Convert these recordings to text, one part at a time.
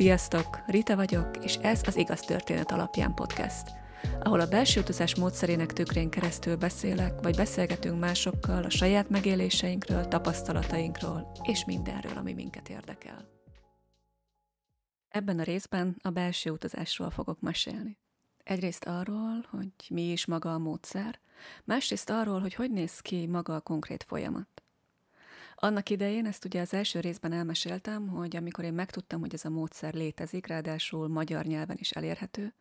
Sziasztok! Rita vagyok, és ez az Igaz Történet Alapján podcast, ahol a belső utazás módszerének tükrén keresztül beszélek, vagy beszélgetünk másokkal a saját megéléseinkről, tapasztalatainkról, és mindenről, ami minket érdekel. Ebben a részben a belső utazásról fogok mesélni. Egyrészt arról, hogy mi is maga a módszer, másrészt arról, hogy hogy néz ki maga a konkrét folyamat. Annak idején, ezt ugye az első részben elmeséltem, hogy amikor én megtudtam, hogy ez a módszer létezik, ráadásul magyar nyelven is elérhető,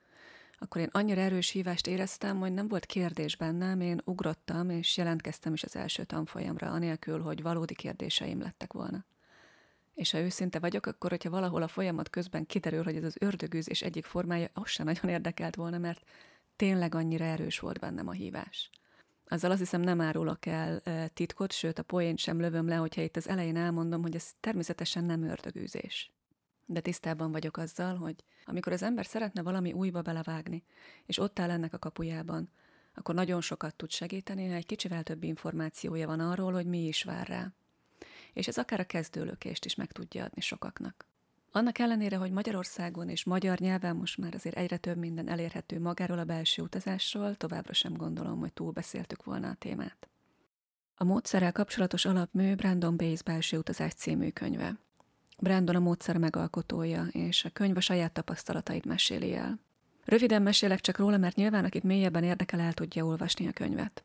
akkor én annyira erős hívást éreztem, hogy nem volt kérdés bennem, én ugrottam és jelentkeztem is az első tanfolyamra, anélkül, hogy valódi kérdéseim lettek volna. És ha őszinte vagyok, akkor, hogyha valahol a folyamat közben kiderül, hogy ez az ördögűz és egyik formája, az sem nagyon érdekelt volna, mert tényleg annyira erős volt bennem a hívás. Azzal azt hiszem nem árulok el titkot, sőt a poént sem lövöm le, hogyha itt az elején elmondom, hogy ez természetesen nem ördögűzés. De tisztában vagyok azzal, hogy amikor az ember szeretne valami újba belevágni, és ott áll ennek a kapujában, akkor nagyon sokat tud segíteni, ha egy kicsivel több információja van arról, hogy mi is vár rá. És ez akár a kezdőlökést is meg tudja adni sokaknak. Annak ellenére, hogy Magyarországon és magyar nyelven most már azért egyre több minden elérhető magáról a belső utazásról, továbbra sem gondolom, hogy túlbeszéltük volna a témát. A módszerrel kapcsolatos alapmű Brandon Bayes belső utazás című könyve. Brandon a módszer megalkotója, és a könyv a saját tapasztalatait meséli el. Röviden mesélek csak róla, mert nyilván akit mélyebben érdekel, el tudja olvasni a könyvet.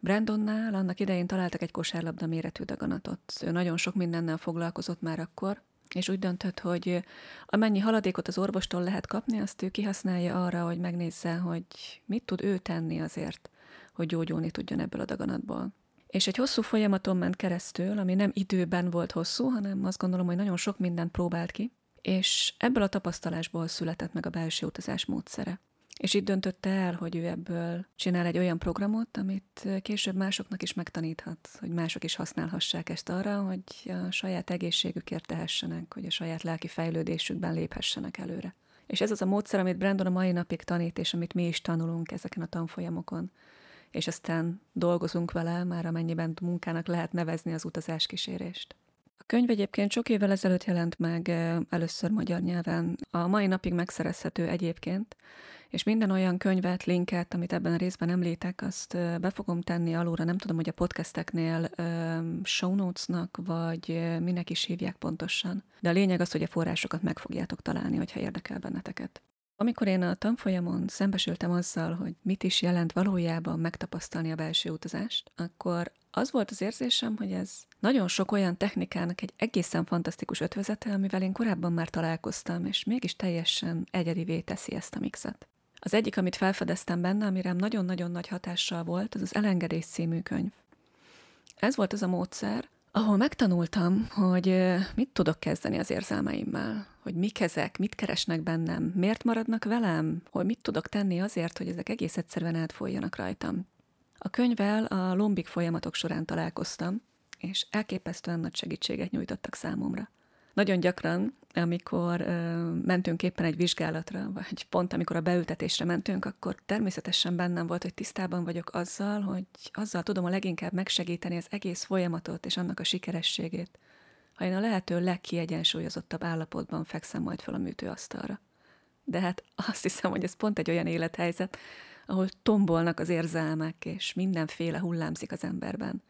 Brandonnál annak idején találtak egy kosárlabda méretű daganatot. Ő nagyon sok mindennel foglalkozott már akkor, és úgy döntött, hogy amennyi haladékot az orvostól lehet kapni, azt ő kihasználja arra, hogy megnézze, hogy mit tud ő tenni azért, hogy gyógyulni tudjon ebből a daganatból. És egy hosszú folyamaton ment keresztül, ami nem időben volt hosszú, hanem azt gondolom, hogy nagyon sok mindent próbált ki, és ebből a tapasztalásból született meg a belső utazás módszere. És itt döntötte el, hogy ő ebből csinál egy olyan programot, amit később másoknak is megtaníthat, hogy mások is használhassák ezt arra, hogy a saját egészségükért tehessenek, hogy a saját lelki fejlődésükben léphessenek előre. És ez az a módszer, amit Brandon a mai napig tanít, és amit mi is tanulunk ezeken a tanfolyamokon. És aztán dolgozunk vele, már amennyiben munkának lehet nevezni az utazáskísérést. A könyv egyébként sok évvel ezelőtt jelent meg először magyar nyelven. A mai napig megszerezhető egyébként, és minden olyan könyvet, linket, amit ebben a részben említek, azt be fogom tenni alulra, nem tudom, hogy a podcasteknél show notes-nak, vagy minek is hívják pontosan. De a lényeg az, hogy a forrásokat meg fogjátok találni, hogyha érdekel benneteket. Amikor én a tanfolyamon szembesültem azzal, hogy mit is jelent valójában megtapasztalni a belső utazást, akkor az volt az érzésem, hogy ez nagyon sok olyan technikának egy egészen fantasztikus ötvözete, amivel én korábban már találkoztam, és mégis teljesen egyedivé teszi ezt a mixet. Az egyik, amit felfedeztem benne, amire nagyon-nagyon nagy hatással volt, az az Elengedés című könyv. Ez volt az a módszer, ahol megtanultam, hogy mit tudok kezdeni az érzelmeimmel, hogy mik ezek, mit keresnek bennem, miért maradnak velem, hogy mit tudok tenni azért, hogy ezek egész egyszerűen átfoljanak rajtam. A könyvvel a lombik folyamatok során találkoztam, és elképesztően nagy segítséget nyújtottak számomra. Nagyon gyakran, amikor mentünk éppen egy vizsgálatra, vagy pont amikor a beültetésre mentünk, akkor természetesen bennem volt, hogy tisztában vagyok azzal, hogy azzal tudom a leginkább megsegíteni az egész folyamatot és annak a sikerességét, ha én a lehető legkiegyensúlyozottabb állapotban fekszem majd fel a műtőasztalra. De hát azt hiszem, hogy ez pont egy olyan élethelyzet, ahol tombolnak az érzelmek, és mindenféle hullámzik az emberben.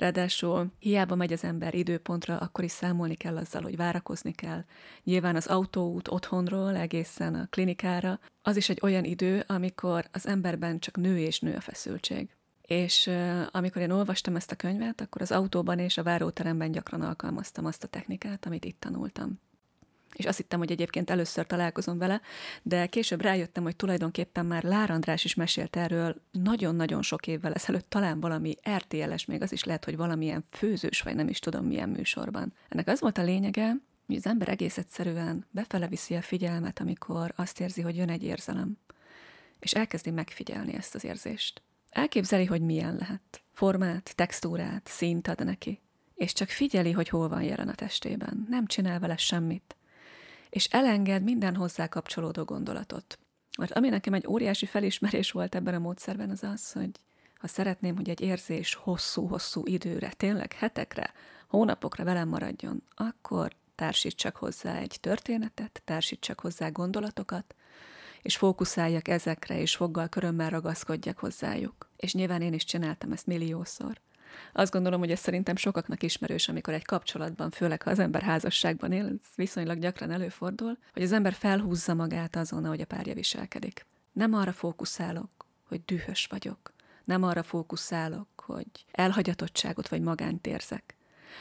Ráadásul hiába megy az ember időpontra, akkor is számolni kell azzal, hogy várakozni kell. Nyilván az autóút otthonról egészen a klinikára, az is egy olyan idő, amikor az emberben csak nő és nő a feszültség. És amikor én olvastam ezt a könyvet, akkor az autóban és a váróteremben gyakran alkalmaztam azt a technikát, amit itt tanultam és azt hittem, hogy egyébként először találkozom vele, de később rájöttem, hogy tulajdonképpen már Lár András is mesélt erről nagyon-nagyon sok évvel ezelőtt, talán valami RTL-es, még az is lehet, hogy valamilyen főzős, vagy nem is tudom milyen műsorban. Ennek az volt a lényege, hogy az ember egész egyszerűen befele viszi a figyelmet, amikor azt érzi, hogy jön egy érzelem, és elkezdi megfigyelni ezt az érzést. Elképzeli, hogy milyen lehet. Formát, textúrát, színt ad neki. És csak figyeli, hogy hol van jelen a testében. Nem csinál vele semmit és elenged minden hozzá kapcsolódó gondolatot. Mert ami nekem egy óriási felismerés volt ebben a módszerben, az az, hogy ha szeretném, hogy egy érzés hosszú-hosszú időre, tényleg hetekre, hónapokra velem maradjon, akkor társítsak hozzá egy történetet, társítsak hozzá gondolatokat, és fókuszáljak ezekre, és foggal körömmel ragaszkodjak hozzájuk. És nyilván én is csináltam ezt milliószor. Azt gondolom, hogy ez szerintem sokaknak ismerős, amikor egy kapcsolatban, főleg ha az ember házasságban él, ez viszonylag gyakran előfordul, hogy az ember felhúzza magát azon, ahogy a párja viselkedik. Nem arra fókuszálok, hogy dühös vagyok. Nem arra fókuszálok, hogy elhagyatottságot vagy magányt érzek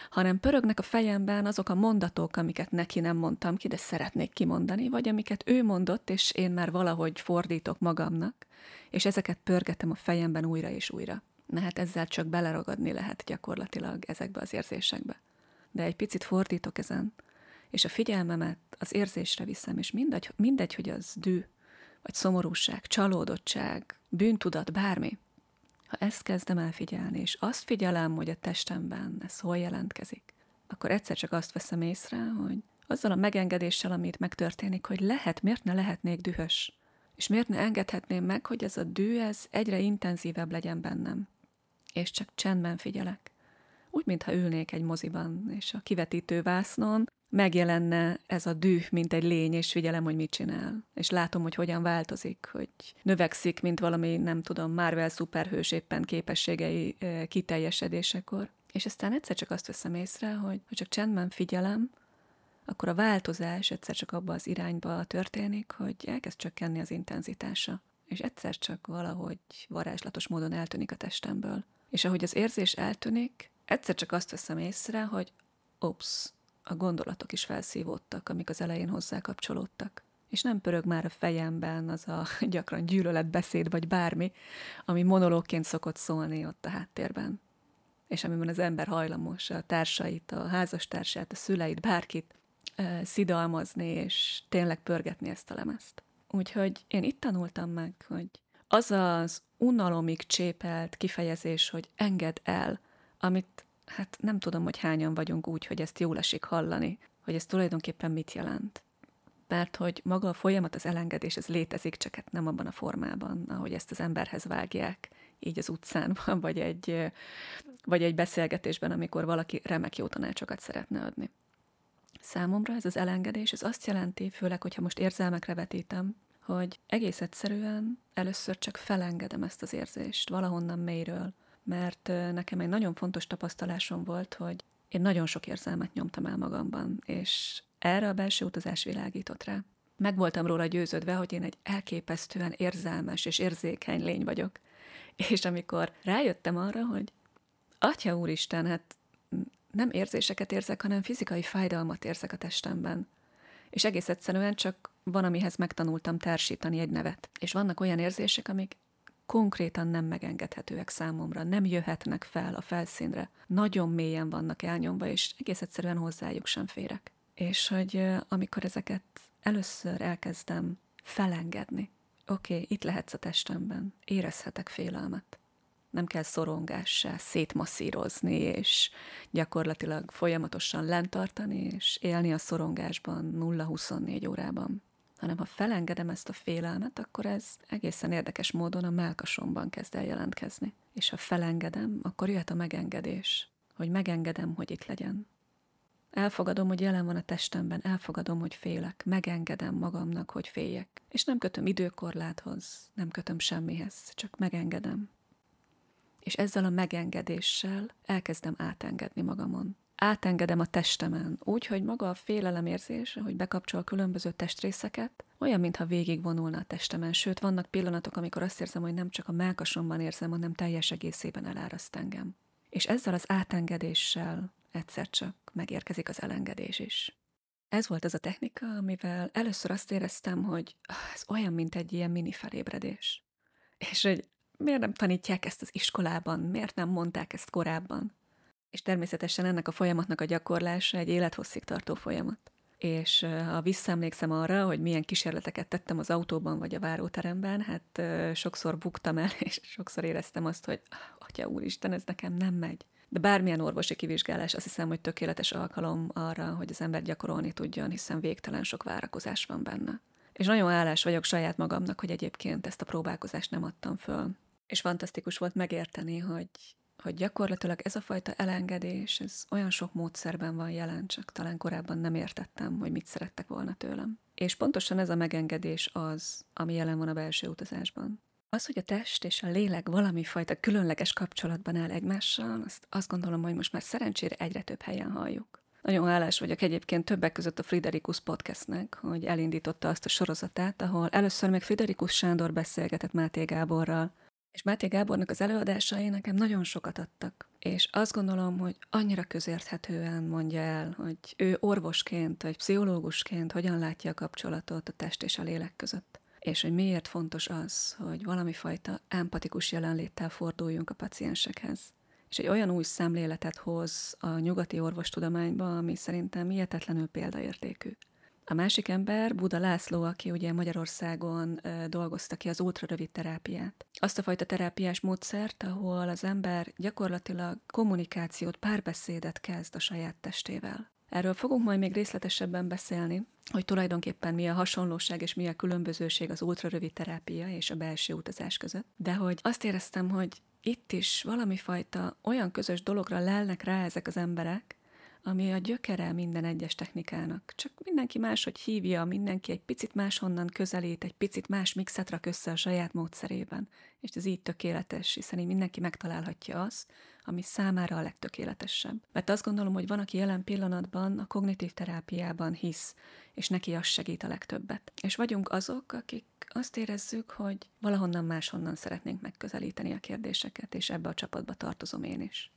hanem pörögnek a fejemben azok a mondatok, amiket neki nem mondtam ki, de szeretnék kimondani, vagy amiket ő mondott, és én már valahogy fordítok magamnak, és ezeket pörgetem a fejemben újra és újra. Na hát ezzel csak beleragadni lehet gyakorlatilag ezekbe az érzésekbe. De egy picit fordítok ezen, és a figyelmemet az érzésre viszem, és mindegy, mindegy hogy az dű, vagy szomorúság, csalódottság, bűntudat, bármi. Ha ezt kezdem el figyelni, és azt figyelem, hogy a testemben ez hol jelentkezik, akkor egyszer csak azt veszem észre, hogy azzal a megengedéssel, amit megtörténik, hogy lehet, miért ne lehetnék dühös, és miért ne engedhetném meg, hogy ez a dű, ez egyre intenzívebb legyen bennem. És csak csendben figyelek. Úgy, mintha ülnék egy moziban, és a kivetítő vásznon megjelenne ez a düh, mint egy lény, és figyelem, hogy mit csinál. És látom, hogy hogyan változik, hogy növekszik, mint valami, nem tudom, Marvel szuperhős éppen képességei kiteljesedésekor. És aztán egyszer csak azt veszem észre, hogy ha csak csendben figyelem, akkor a változás egyszer csak abba az irányba történik, hogy elkezd csökkenni az intenzitása. És egyszer csak valahogy varázslatos módon eltűnik a testemből. És ahogy az érzés eltűnik, egyszer csak azt veszem észre, hogy ops, a gondolatok is felszívódtak, amik az elején hozzá kapcsolódtak. És nem pörög már a fejemben az a gyakran gyűlöletbeszéd vagy bármi, ami monológként szokott szólni ott a háttérben. És amiben az ember hajlamos a társait, a házastársát, a szüleit, bárkit uh, szidalmazni, és tényleg pörgetni ezt a lemezt. Úgyhogy én itt tanultam meg, hogy az az unalomig csépelt kifejezés, hogy enged el, amit hát nem tudom, hogy hányan vagyunk úgy, hogy ezt jól esik hallani, hogy ez tulajdonképpen mit jelent. Mert hogy maga a folyamat, az elengedés, ez létezik, csak hát nem abban a formában, ahogy ezt az emberhez vágják, így az utcán, vagy egy, vagy egy beszélgetésben, amikor valaki remek jó tanácsokat szeretne adni. Számomra ez az elengedés, ez azt jelenti, főleg, hogyha most érzelmekre vetítem, hogy egész egyszerűen először csak felengedem ezt az érzést valahonnan mélyről, mert nekem egy nagyon fontos tapasztalásom volt, hogy én nagyon sok érzelmet nyomtam el magamban, és erre a belső utazás világított rá. Meg voltam róla győződve, hogy én egy elképesztően érzelmes és érzékeny lény vagyok. És amikor rájöttem arra, hogy Atya Úristen, hát nem érzéseket érzek, hanem fizikai fájdalmat érzek a testemben. És egész egyszerűen csak van, amihez megtanultam társítani egy nevet. És vannak olyan érzések, amik konkrétan nem megengedhetőek számomra, nem jöhetnek fel a felszínre. Nagyon mélyen vannak elnyomva, és egész egyszerűen hozzájuk sem férek. És hogy amikor ezeket először elkezdem felengedni, oké, okay, itt lehetsz a testemben, érezhetek félelmet. Nem kell szorongássá szétmasszírozni, és gyakorlatilag folyamatosan lentartani, és élni a szorongásban 0-24 órában hanem ha felengedem ezt a félelmet, akkor ez egészen érdekes módon a melkasomban kezd el jelentkezni. És ha felengedem, akkor jöhet a megengedés, hogy megengedem, hogy itt legyen. Elfogadom, hogy jelen van a testemben, elfogadom, hogy félek, megengedem magamnak, hogy féljek. És nem kötöm időkorláthoz, nem kötöm semmihez, csak megengedem. És ezzel a megengedéssel elkezdem átengedni magamon átengedem a testemen, úgy, hogy maga a félelemérzés, hogy bekapcsol különböző testrészeket, olyan, mintha végigvonulna a testemen, sőt, vannak pillanatok, amikor azt érzem, hogy nem csak a melkasomban érzem, hanem teljes egészében eláraszt engem. És ezzel az átengedéssel egyszer csak megérkezik az elengedés is. Ez volt az a technika, amivel először azt éreztem, hogy ez olyan, mint egy ilyen mini felébredés. És hogy miért nem tanítják ezt az iskolában, miért nem mondták ezt korábban. És természetesen ennek a folyamatnak a gyakorlása egy élethosszig tartó folyamat. És ha visszaemlékszem arra, hogy milyen kísérleteket tettem az autóban vagy a váróteremben, hát sokszor buktam el, és sokszor éreztem azt, hogy ah, atya úristen, ez nekem nem megy. De bármilyen orvosi kivizsgálás azt hiszem, hogy tökéletes alkalom arra, hogy az ember gyakorolni tudjon, hiszen végtelen sok várakozás van benne. És nagyon állás vagyok saját magamnak, hogy egyébként ezt a próbálkozást nem adtam föl. És fantasztikus volt megérteni, hogy hogy gyakorlatilag ez a fajta elengedés, ez olyan sok módszerben van jelen, csak talán korábban nem értettem, hogy mit szerettek volna tőlem. És pontosan ez a megengedés az, ami jelen van a belső utazásban. Az, hogy a test és a lélek valami fajta különleges kapcsolatban áll egymással, azt, azt gondolom, hogy most már szerencsére egyre több helyen halljuk. Nagyon hálás vagyok egyébként többek között a Friderikus podcastnek, hogy elindította azt a sorozatát, ahol először még Friderikus Sándor beszélgetett Máté Gáborral, és Máté Gábornak az előadásai nekem nagyon sokat adtak. És azt gondolom, hogy annyira közérthetően mondja el, hogy ő orvosként vagy pszichológusként hogyan látja a kapcsolatot a test és a lélek között. És hogy miért fontos az, hogy valami fajta empatikus jelenléttel forduljunk a paciensekhez. És egy olyan új szemléletet hoz a nyugati orvostudományba, ami szerintem hihetetlenül példaértékű. A másik ember Buda László, aki ugye Magyarországon dolgozta ki az ultrarövid terápiát. Azt a fajta terápiás módszert, ahol az ember gyakorlatilag kommunikációt, párbeszédet kezd a saját testével. Erről fogunk majd még részletesebben beszélni, hogy tulajdonképpen mi a hasonlóság és mi a különbözőség az ultrarövid terápia és a belső utazás között. De hogy azt éreztem, hogy itt is valami fajta olyan közös dologra lelnek rá ezek az emberek, ami a gyökere minden egyes technikának. Csak mindenki máshogy hívja, mindenki egy picit máshonnan közelít, egy picit más mixet rak össze a saját módszerében. És ez így tökéletes, hiszen így mindenki megtalálhatja azt, ami számára a legtökéletesebb. Mert azt gondolom, hogy van, aki jelen pillanatban a kognitív terápiában hisz, és neki az segít a legtöbbet. És vagyunk azok, akik azt érezzük, hogy valahonnan máshonnan szeretnénk megközelíteni a kérdéseket, és ebbe a csapatba tartozom én is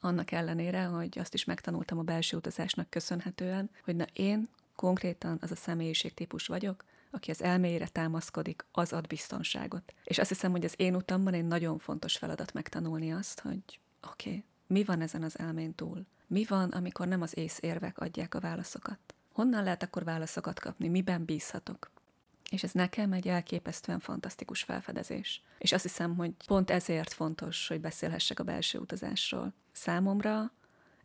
annak ellenére, hogy azt is megtanultam a belső utazásnak köszönhetően, hogy na én konkrétan az a személyiségtípus vagyok, aki az elméjére támaszkodik, az ad biztonságot. És azt hiszem, hogy az én utamban egy nagyon fontos feladat megtanulni azt, hogy oké, okay, mi van ezen az elmén túl? Mi van, amikor nem az ész érvek adják a válaszokat? Honnan lehet akkor válaszokat kapni? Miben bízhatok? És ez nekem egy elképesztően fantasztikus felfedezés. És azt hiszem, hogy pont ezért fontos, hogy beszélhessek a belső utazásról. Számomra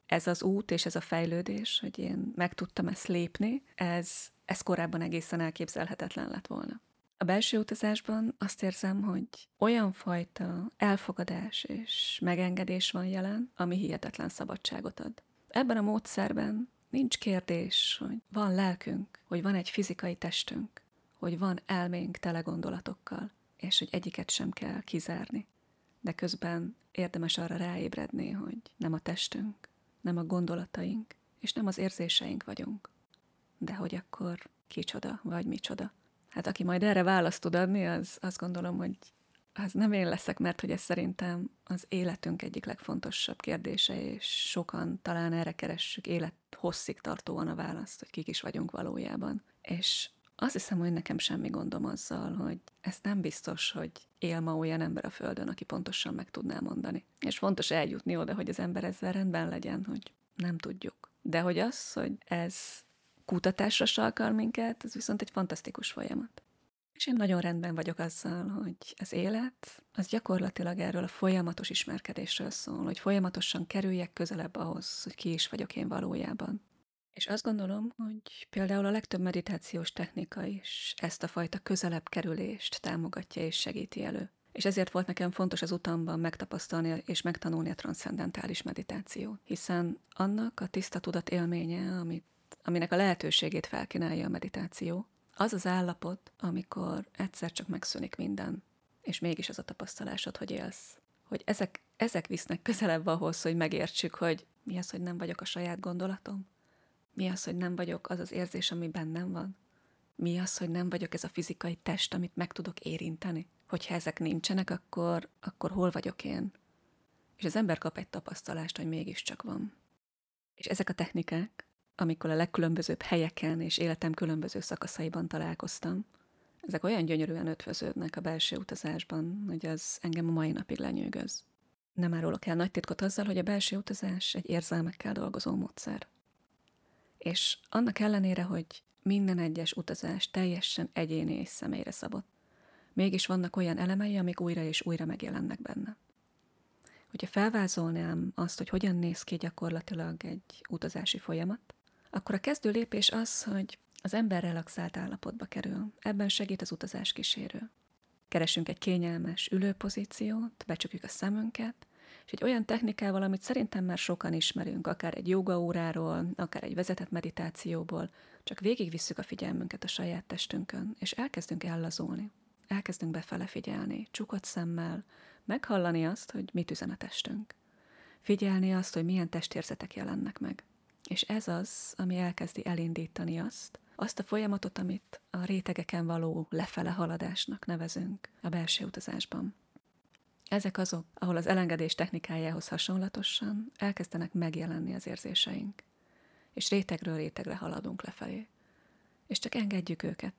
ez az út és ez a fejlődés, hogy én meg tudtam ezt lépni, ez, ez korábban egészen elképzelhetetlen lett volna. A belső utazásban azt érzem, hogy olyan fajta elfogadás és megengedés van jelen, ami hihetetlen szabadságot ad. Ebben a módszerben nincs kérdés, hogy van lelkünk, hogy van egy fizikai testünk, hogy van elménk tele gondolatokkal, és hogy egyiket sem kell kizárni. De közben érdemes arra ráébredni, hogy nem a testünk, nem a gondolataink, és nem az érzéseink vagyunk. De hogy akkor kicsoda, vagy micsoda. Hát aki majd erre választ tud adni, az azt gondolom, hogy az nem én leszek, mert hogy ez szerintem az életünk egyik legfontosabb kérdése, és sokan talán erre keressük élet hosszig tartóan a választ, hogy kik is vagyunk valójában. És azt hiszem, hogy nekem semmi gondom azzal, hogy ez nem biztos, hogy él ma olyan ember a Földön, aki pontosan meg tudná mondani. És fontos eljutni oda, hogy az ember ezzel rendben legyen, hogy nem tudjuk. De hogy az, hogy ez kutatásra sarkal minket, ez viszont egy fantasztikus folyamat. És én nagyon rendben vagyok azzal, hogy az élet az gyakorlatilag erről a folyamatos ismerkedésről szól, hogy folyamatosan kerüljek közelebb ahhoz, hogy ki is vagyok én valójában. És azt gondolom, hogy például a legtöbb meditációs technika is ezt a fajta közelebb kerülést támogatja és segíti elő. És ezért volt nekem fontos az utamban megtapasztalni és megtanulni a transzcendentális meditációt, hiszen annak a tiszta tudat élménye, amit, aminek a lehetőségét felkínálja a meditáció, az az állapot, amikor egyszer csak megszűnik minden, és mégis az a tapasztalásod, hogy élsz. Hogy ezek, ezek visznek közelebb ahhoz, hogy megértsük, hogy mi az, hogy nem vagyok a saját gondolatom, mi az, hogy nem vagyok az az érzés, ami bennem van? Mi az, hogy nem vagyok ez a fizikai test, amit meg tudok érinteni? Hogyha ezek nincsenek, akkor, akkor hol vagyok én? És az ember kap egy tapasztalást, hogy mégiscsak van. És ezek a technikák, amikor a legkülönbözőbb helyeken és életem különböző szakaszaiban találkoztam, ezek olyan gyönyörűen ötvöződnek a belső utazásban, hogy az engem a mai napig lenyűgöz. Nem árulok el nagy titkot azzal, hogy a belső utazás egy érzelmekkel dolgozó módszer. És annak ellenére, hogy minden egyes utazás teljesen egyéni és személyre szabott, mégis vannak olyan elemei, amik újra és újra megjelennek benne. Hogyha felvázolnám azt, hogy hogyan néz ki gyakorlatilag egy utazási folyamat, akkor a kezdő lépés az, hogy az ember relaxált állapotba kerül. Ebben segít az utazás kísérő. Keresünk egy kényelmes ülőpozíciót, becsukjuk a szemünket, És egy olyan technikával, amit szerintem már sokan ismerünk, akár egy jogaóráról, akár egy vezetett meditációból, csak végigvisszük a figyelmünket a saját testünkön, és elkezdünk ellazulni. Elkezdünk befele figyelni, csukott szemmel, meghallani azt, hogy mit üzen a testünk. Figyelni azt, hogy milyen testérzetek jelennek meg. És ez az, ami elkezdi elindítani azt, azt a folyamatot, amit a rétegeken való lefele haladásnak nevezünk a belső utazásban. Ezek azok, ahol az elengedés technikájához hasonlatosan elkezdenek megjelenni az érzéseink, és rétegről rétegre haladunk lefelé. És csak engedjük őket.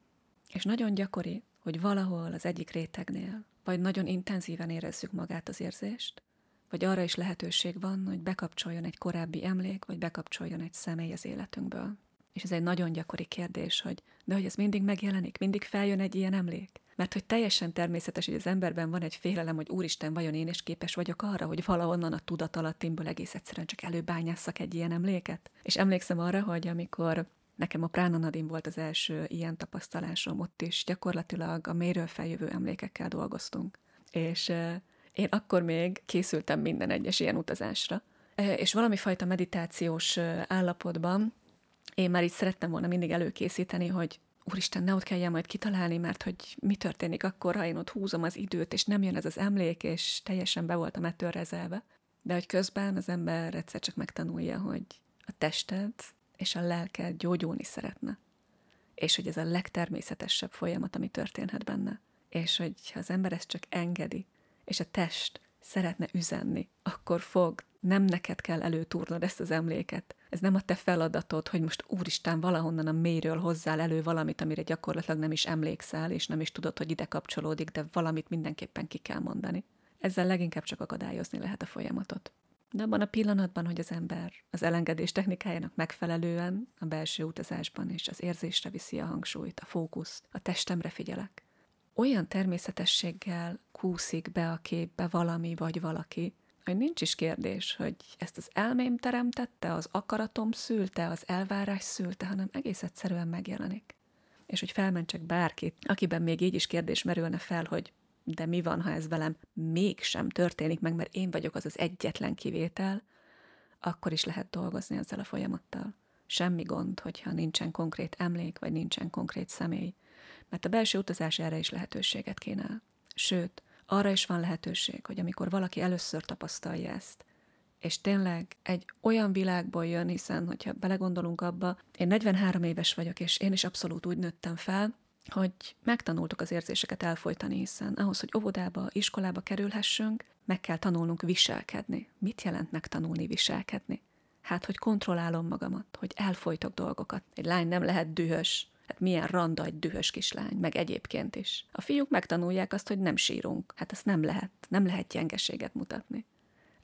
És nagyon gyakori, hogy valahol az egyik rétegnél, vagy nagyon intenzíven érezzük magát az érzést, vagy arra is lehetőség van, hogy bekapcsoljon egy korábbi emlék, vagy bekapcsoljon egy személy az életünkből. És ez egy nagyon gyakori kérdés, hogy de hogy ez mindig megjelenik, mindig feljön egy ilyen emlék. Mert hogy teljesen természetes, hogy az emberben van egy félelem, hogy úristen, vajon én is képes vagyok arra, hogy valahonnan a tudatalattimból egész egyszerűen csak előbányásszak egy ilyen emléket. És emlékszem arra, hogy amikor Nekem a Prána Nadim volt az első ilyen tapasztalásom, ott is gyakorlatilag a méről feljövő emlékekkel dolgoztunk. És én akkor még készültem minden egyes ilyen utazásra. És valami fajta meditációs állapotban én már így szerettem volna mindig előkészíteni, hogy úristen, ne ott kelljen majd kitalálni, mert hogy mi történik akkor, ha én ott húzom az időt, és nem jön ez az emlék, és teljesen be voltam ettől rezelve. De hogy közben az ember egyszer csak megtanulja, hogy a tested és a lelked gyógyulni szeretne. És hogy ez a legtermészetesebb folyamat, ami történhet benne. És hogy ha az ember ezt csak engedi, és a test szeretne üzenni, akkor fog, nem neked kell előtúrnod ezt az emléket. Ez nem a te feladatod, hogy most úristen valahonnan a mélyről hozzál elő valamit, amire gyakorlatilag nem is emlékszel, és nem is tudod, hogy ide kapcsolódik, de valamit mindenképpen ki kell mondani. Ezzel leginkább csak akadályozni lehet a folyamatot. De abban a pillanatban, hogy az ember az elengedés technikájának megfelelően a belső utazásban és az érzésre viszi a hangsúlyt, a fókuszt, a testemre figyelek, olyan természetességgel kúszik be a képbe valami vagy valaki, hogy nincs is kérdés, hogy ezt az elmém teremtette, az akaratom szülte, az elvárás szülte, hanem egész egyszerűen megjelenik. És hogy felmentsek bárkit, akiben még így is kérdés merülne fel, hogy de mi van, ha ez velem mégsem történik meg, mert én vagyok az az egyetlen kivétel, akkor is lehet dolgozni ezzel a folyamattal. Semmi gond, hogyha nincsen konkrét emlék, vagy nincsen konkrét személy, mert a belső utazás erre is lehetőséget kínál. Sőt, arra is van lehetőség, hogy amikor valaki először tapasztalja ezt, és tényleg egy olyan világból jön, hiszen, hogyha belegondolunk abba, én 43 éves vagyok, és én is abszolút úgy nőttem fel, hogy megtanultuk az érzéseket elfolytani, hiszen ahhoz, hogy óvodába, iskolába kerülhessünk, meg kell tanulnunk viselkedni. Mit jelent megtanulni viselkedni? Hát, hogy kontrollálom magamat, hogy elfolytok dolgokat. Egy lány nem lehet dühös, Hát milyen randa egy dühös kislány, meg egyébként is. A fiúk megtanulják azt, hogy nem sírunk. Hát ezt nem lehet. Nem lehet gyengeséget mutatni.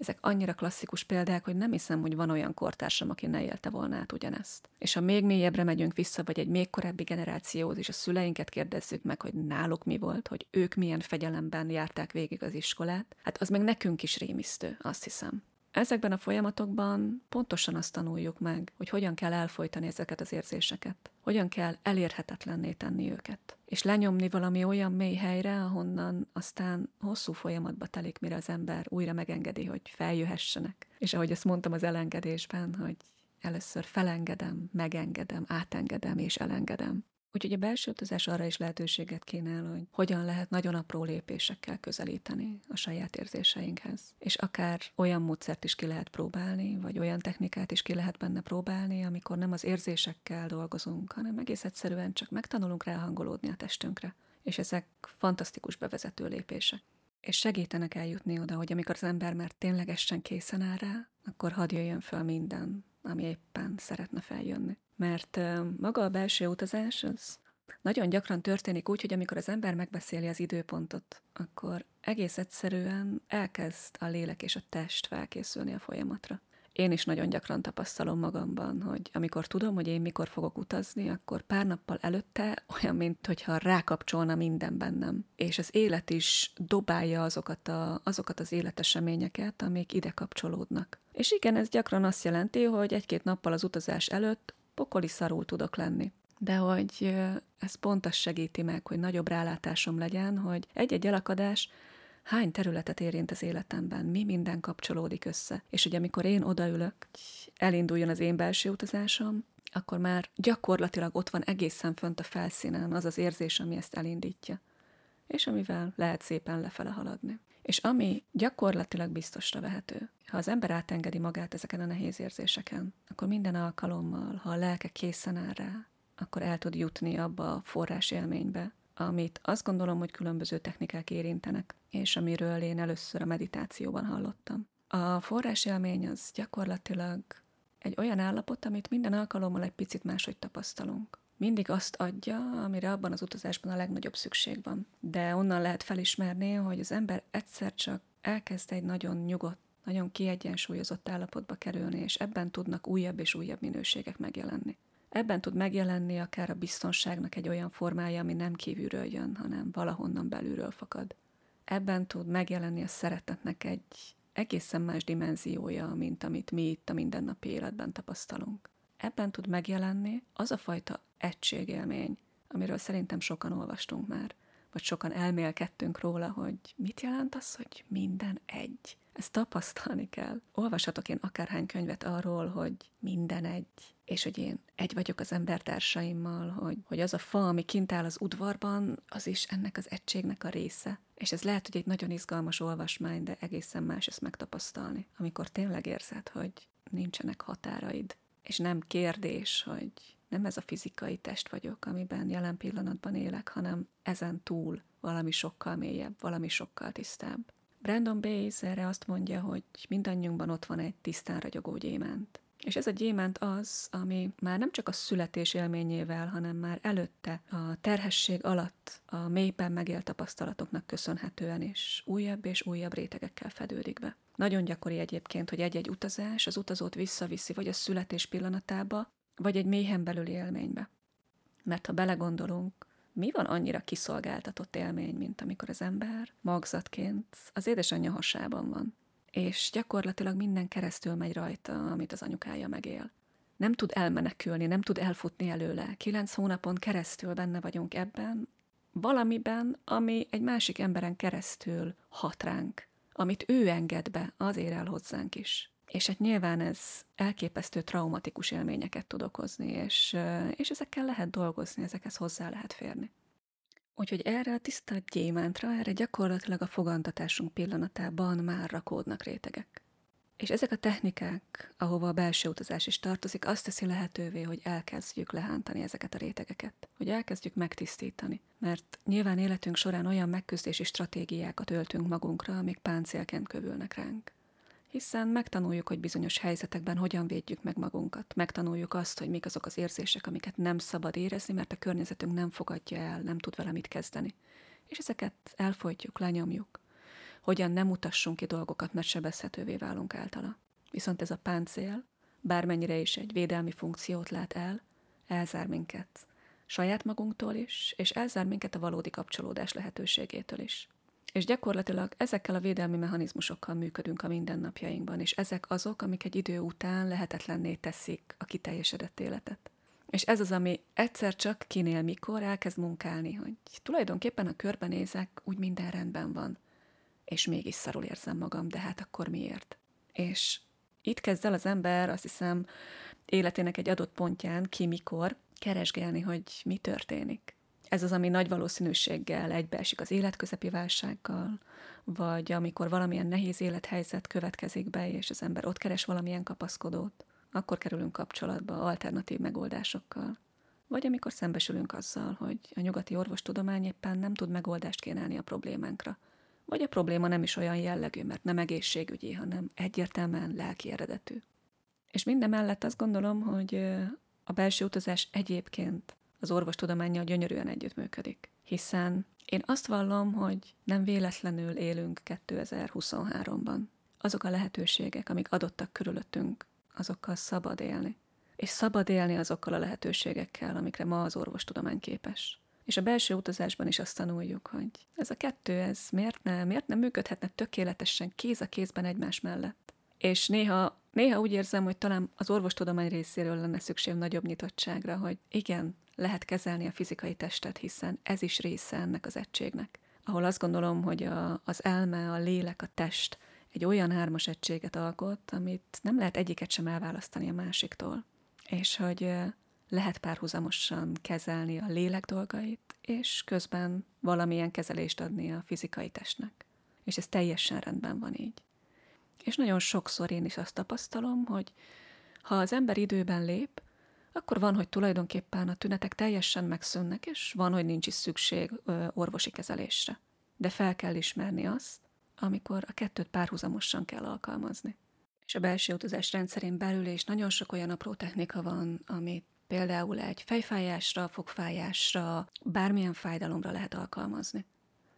Ezek annyira klasszikus példák, hogy nem hiszem, hogy van olyan kortársam, aki ne élte volna át ugyanezt. És ha még mélyebbre megyünk vissza, vagy egy még korábbi generációhoz, és a szüleinket kérdezzük meg, hogy náluk mi volt, hogy ők milyen fegyelemben járták végig az iskolát, hát az meg nekünk is rémisztő, azt hiszem. Ezekben a folyamatokban pontosan azt tanuljuk meg, hogy hogyan kell elfolytani ezeket az érzéseket, hogyan kell elérhetetlenné tenni őket, és lenyomni valami olyan mély helyre, ahonnan aztán hosszú folyamatba telik, mire az ember újra megengedi, hogy feljöhessenek. És ahogy ezt mondtam az elengedésben, hogy először felengedem, megengedem, átengedem és elengedem. Úgyhogy a belső utazás arra is lehetőséget kínál, hogy hogyan lehet nagyon apró lépésekkel közelíteni a saját érzéseinkhez. És akár olyan módszert is ki lehet próbálni, vagy olyan technikát is ki lehet benne próbálni, amikor nem az érzésekkel dolgozunk, hanem egész egyszerűen csak megtanulunk ráhangolódni a testünkre. És ezek fantasztikus bevezető lépések. És segítenek eljutni oda, hogy amikor az ember már ténylegesen készen áll rá, akkor hadd jöjjön föl minden, ami éppen szeretne feljönni mert maga a belső utazás az nagyon gyakran történik úgy, hogy amikor az ember megbeszéli az időpontot, akkor egész egyszerűen elkezd a lélek és a test felkészülni a folyamatra. Én is nagyon gyakran tapasztalom magamban, hogy amikor tudom, hogy én mikor fogok utazni, akkor pár nappal előtte olyan, mint hogyha rákapcsolna minden bennem. És az élet is dobálja azokat, a, azokat az életeseményeket, amik ide kapcsolódnak. És igen, ez gyakran azt jelenti, hogy egy-két nappal az utazás előtt pokoli szarul tudok lenni. De hogy ez pont azt segíti meg, hogy nagyobb rálátásom legyen, hogy egy-egy elakadás hány területet érint az életemben, mi minden kapcsolódik össze. És hogy amikor én odaülök, elinduljon az én belső utazásom, akkor már gyakorlatilag ott van egészen fönt a felszínen az az érzés, ami ezt elindítja, és amivel lehet szépen lefele haladni. És ami gyakorlatilag biztosra vehető, ha az ember átengedi magát ezeken a nehéz érzéseken, akkor minden alkalommal, ha a lelke készen áll rá, akkor el tud jutni abba a forrás élménybe, amit azt gondolom, hogy különböző technikák érintenek, és amiről én először a meditációban hallottam. A forrás élmény az gyakorlatilag egy olyan állapot, amit minden alkalommal egy picit máshogy tapasztalunk. Mindig azt adja, amire abban az utazásban a legnagyobb szükség van. De onnan lehet felismerni, hogy az ember egyszer csak elkezd egy nagyon nyugodt, nagyon kiegyensúlyozott állapotba kerülni, és ebben tudnak újabb és újabb minőségek megjelenni. Ebben tud megjelenni akár a biztonságnak egy olyan formája, ami nem kívülről jön, hanem valahonnan belülről fakad. Ebben tud megjelenni a szeretetnek egy egészen más dimenziója, mint amit mi itt a mindennapi életben tapasztalunk. Ebben tud megjelenni az a fajta egységélmény, amiről szerintem sokan olvastunk már, vagy sokan elmélkedtünk róla, hogy mit jelent az, hogy minden egy. Ezt tapasztalni kell. Olvashatok én akárhány könyvet arról, hogy minden egy, és hogy én egy vagyok az embertársaimmal, hogy, hogy az a fa, ami kint áll az udvarban, az is ennek az egységnek a része. És ez lehet, hogy egy nagyon izgalmas olvasmány, de egészen más ezt megtapasztalni. Amikor tényleg érzed, hogy nincsenek határaid, és nem kérdés, hogy nem ez a fizikai test vagyok, amiben jelen pillanatban élek, hanem ezen túl valami sokkal mélyebb, valami sokkal tisztább. Brandon Bayes erre azt mondja, hogy mindannyiunkban ott van egy tisztán ragyogó gyémánt. És ez a gyémánt az, ami már nem csak a születés élményével, hanem már előtte, a terhesség alatt, a mélyben megélt tapasztalatoknak köszönhetően is újabb és újabb rétegekkel fedődik be. Nagyon gyakori egyébként, hogy egy-egy utazás az utazót visszaviszi vagy a születés pillanatába, vagy egy méhen belüli élménybe. Mert ha belegondolunk, mi van annyira kiszolgáltatott élmény, mint amikor az ember magzatként az édesanyja hasában van, és gyakorlatilag minden keresztül megy rajta, amit az anyukája megél. Nem tud elmenekülni, nem tud elfutni előle. Kilenc hónapon keresztül benne vagyunk ebben, valamiben, ami egy másik emberen keresztül hat ránk, amit ő enged be, azért el hozzánk is. És hát nyilván ez elképesztő traumatikus élményeket tud okozni, és, és ezekkel lehet dolgozni, ezekhez hozzá lehet férni. Úgyhogy erre a tiszta gyémántra, erre gyakorlatilag a fogantatásunk pillanatában már rakódnak rétegek. És ezek a technikák, ahova a belső utazás is tartozik, azt teszi lehetővé, hogy elkezdjük lehántani ezeket a rétegeket, hogy elkezdjük megtisztítani. Mert nyilván életünk során olyan megküzdési stratégiákat öltünk magunkra, amik páncélként kövülnek ránk hiszen megtanuljuk, hogy bizonyos helyzetekben hogyan védjük meg magunkat. Megtanuljuk azt, hogy mik azok az érzések, amiket nem szabad érezni, mert a környezetünk nem fogadja el, nem tud vele mit kezdeni. És ezeket elfolytjuk, lenyomjuk. Hogyan nem mutassunk ki dolgokat, mert sebezhetővé válunk általa. Viszont ez a páncél, bármennyire is egy védelmi funkciót lát el, elzár minket. Saját magunktól is, és elzár minket a valódi kapcsolódás lehetőségétől is. És gyakorlatilag ezekkel a védelmi mechanizmusokkal működünk a mindennapjainkban, és ezek azok, amik egy idő után lehetetlenné teszik a kiteljesedett életet. És ez az, ami egyszer csak kinél mikor elkezd munkálni, hogy tulajdonképpen a körbenézek, úgy minden rendben van, és mégis szarul érzem magam, de hát akkor miért? És itt kezd el az ember, azt hiszem, életének egy adott pontján ki mikor keresgélni, hogy mi történik ez az, ami nagy valószínűséggel egybeesik az életközepi válsággal, vagy amikor valamilyen nehéz élethelyzet következik be, és az ember ott keres valamilyen kapaszkodót, akkor kerülünk kapcsolatba alternatív megoldásokkal. Vagy amikor szembesülünk azzal, hogy a nyugati orvostudomány éppen nem tud megoldást kínálni a problémánkra. Vagy a probléma nem is olyan jellegű, mert nem egészségügyi, hanem egyértelműen lelki eredetű. És minden mellett azt gondolom, hogy a belső utazás egyébként az orvostudományjal gyönyörűen együttműködik. Hiszen én azt vallom, hogy nem véletlenül élünk 2023-ban. Azok a lehetőségek, amik adottak körülöttünk, azokkal szabad élni. És szabad élni azokkal a lehetőségekkel, amikre ma az orvostudomány képes. És a belső utazásban is azt tanuljuk, hogy ez a kettő, ez miért, ne, miért nem működhetne tökéletesen kéz a kézben egymás mellett. És néha, néha úgy érzem, hogy talán az orvostudomány részéről lenne szükség nagyobb nyitottságra, hogy igen, lehet kezelni a fizikai testet, hiszen ez is része ennek az egységnek. ahol azt gondolom, hogy a, az elme, a lélek, a test egy olyan hármas egységet alkot, amit nem lehet egyiket sem elválasztani a másiktól. És hogy lehet párhuzamosan kezelni a lélek dolgait, és közben valamilyen kezelést adni a fizikai testnek. És ez teljesen rendben van így. És nagyon sokszor én is azt tapasztalom, hogy ha az ember időben lép, akkor van, hogy tulajdonképpen a tünetek teljesen megszűnnek, és van, hogy nincs is szükség orvosi kezelésre. De fel kell ismerni azt, amikor a kettőt párhuzamosan kell alkalmazni. És a belső utazás rendszerén belül is nagyon sok olyan apró technika van, amit például egy fejfájásra, fogfájásra, bármilyen fájdalomra lehet alkalmazni.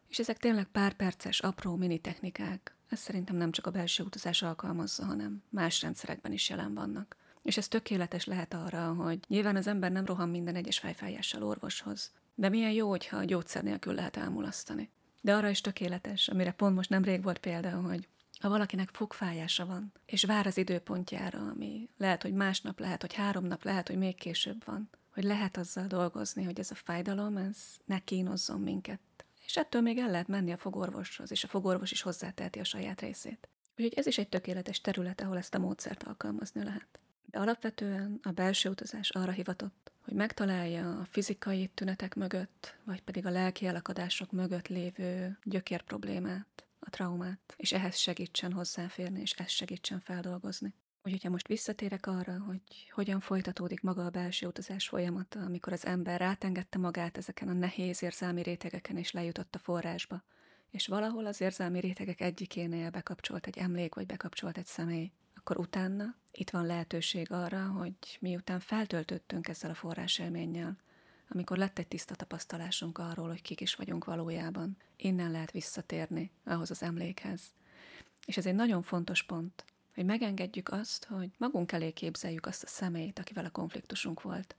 És ezek tényleg pár perces, apró mini technikák. Ez szerintem nem csak a belső utazás alkalmazza, hanem más rendszerekben is jelen vannak. És ez tökéletes lehet arra, hogy nyilván az ember nem rohan minden egyes fejfájással orvoshoz, de milyen jó, hogyha a gyógyszer nélkül lehet elmulasztani. De arra is tökéletes, amire pont most nemrég volt példa, hogy ha valakinek fogfájása van, és vár az időpontjára, ami lehet, hogy másnap, lehet, hogy három nap, lehet, hogy még később van, hogy lehet azzal dolgozni, hogy ez a fájdalom, ez ne kínozzon minket. És ettől még el lehet menni a fogorvoshoz, és a fogorvos is hozzáteheti a saját részét. Úgyhogy ez is egy tökéletes terület, ahol ezt a módszert alkalmazni lehet. De alapvetően a belső utazás arra hivatott, hogy megtalálja a fizikai tünetek mögött, vagy pedig a lelki elakadások mögött lévő gyökér problémát, a traumát, és ehhez segítsen hozzáférni, és ezt segítsen feldolgozni. Úgyhogy ha most visszatérek arra, hogy hogyan folytatódik maga a belső utazás folyamata, amikor az ember rátengette magát ezeken a nehéz érzelmi rétegeken, és lejutott a forrásba, és valahol az érzelmi rétegek egyikénél bekapcsolt egy emlék, vagy bekapcsolt egy személy, akkor utána itt van lehetőség arra, hogy miután feltöltöttünk ezzel a forrásélménnyel, amikor lett egy tiszta tapasztalásunk arról, hogy kik is vagyunk valójában, innen lehet visszatérni ahhoz az emlékhez. És ez egy nagyon fontos pont, hogy megengedjük azt, hogy magunk elé képzeljük azt a személyt, akivel a konfliktusunk volt.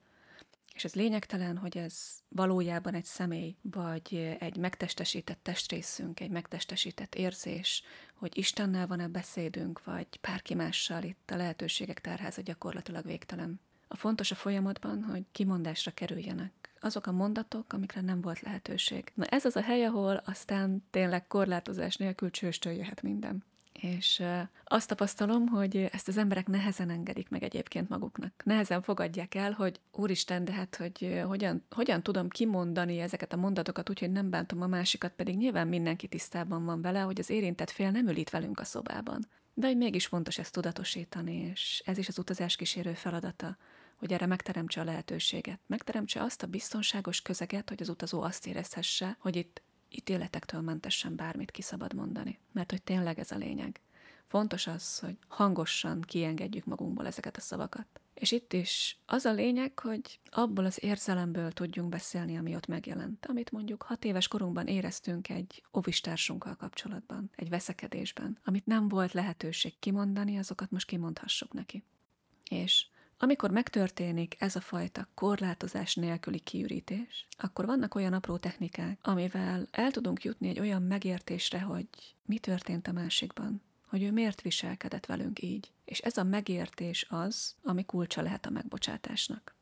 És ez lényegtelen, hogy ez valójában egy személy, vagy egy megtestesített testrészünk, egy megtestesített érzés, hogy Istennel van-e beszédünk, vagy bárki mással itt a lehetőségek tárháza gyakorlatilag végtelen. A fontos a folyamatban, hogy kimondásra kerüljenek azok a mondatok, amikre nem volt lehetőség. Na ez az a hely, ahol aztán tényleg korlátozás nélkül csőstől jöhet minden. És azt tapasztalom, hogy ezt az emberek nehezen engedik meg egyébként maguknak. Nehezen fogadják el, hogy úristen, de hát, hogy hogyan, hogyan tudom kimondani ezeket a mondatokat úgy, hogy nem bántom a másikat, pedig nyilván mindenki tisztában van vele, hogy az érintett fél nem ül itt velünk a szobában. De hogy mégis fontos ezt tudatosítani, és ez is az utazás kísérő feladata, hogy erre megteremtse a lehetőséget. Megteremtse azt a biztonságos közeget, hogy az utazó azt érezhesse, hogy itt ítéletektől mentesen bármit ki szabad mondani. Mert hogy tényleg ez a lényeg. Fontos az, hogy hangosan kiengedjük magunkból ezeket a szavakat. És itt is az a lényeg, hogy abból az érzelemből tudjunk beszélni, ami ott megjelent. Amit mondjuk hat éves korunkban éreztünk egy ovistársunkkal kapcsolatban, egy veszekedésben, amit nem volt lehetőség kimondani, azokat most kimondhassuk neki. És amikor megtörténik ez a fajta korlátozás nélküli kiürítés, akkor vannak olyan apró technikák, amivel el tudunk jutni egy olyan megértésre, hogy mi történt a másikban, hogy ő miért viselkedett velünk így. És ez a megértés az, ami kulcsa lehet a megbocsátásnak.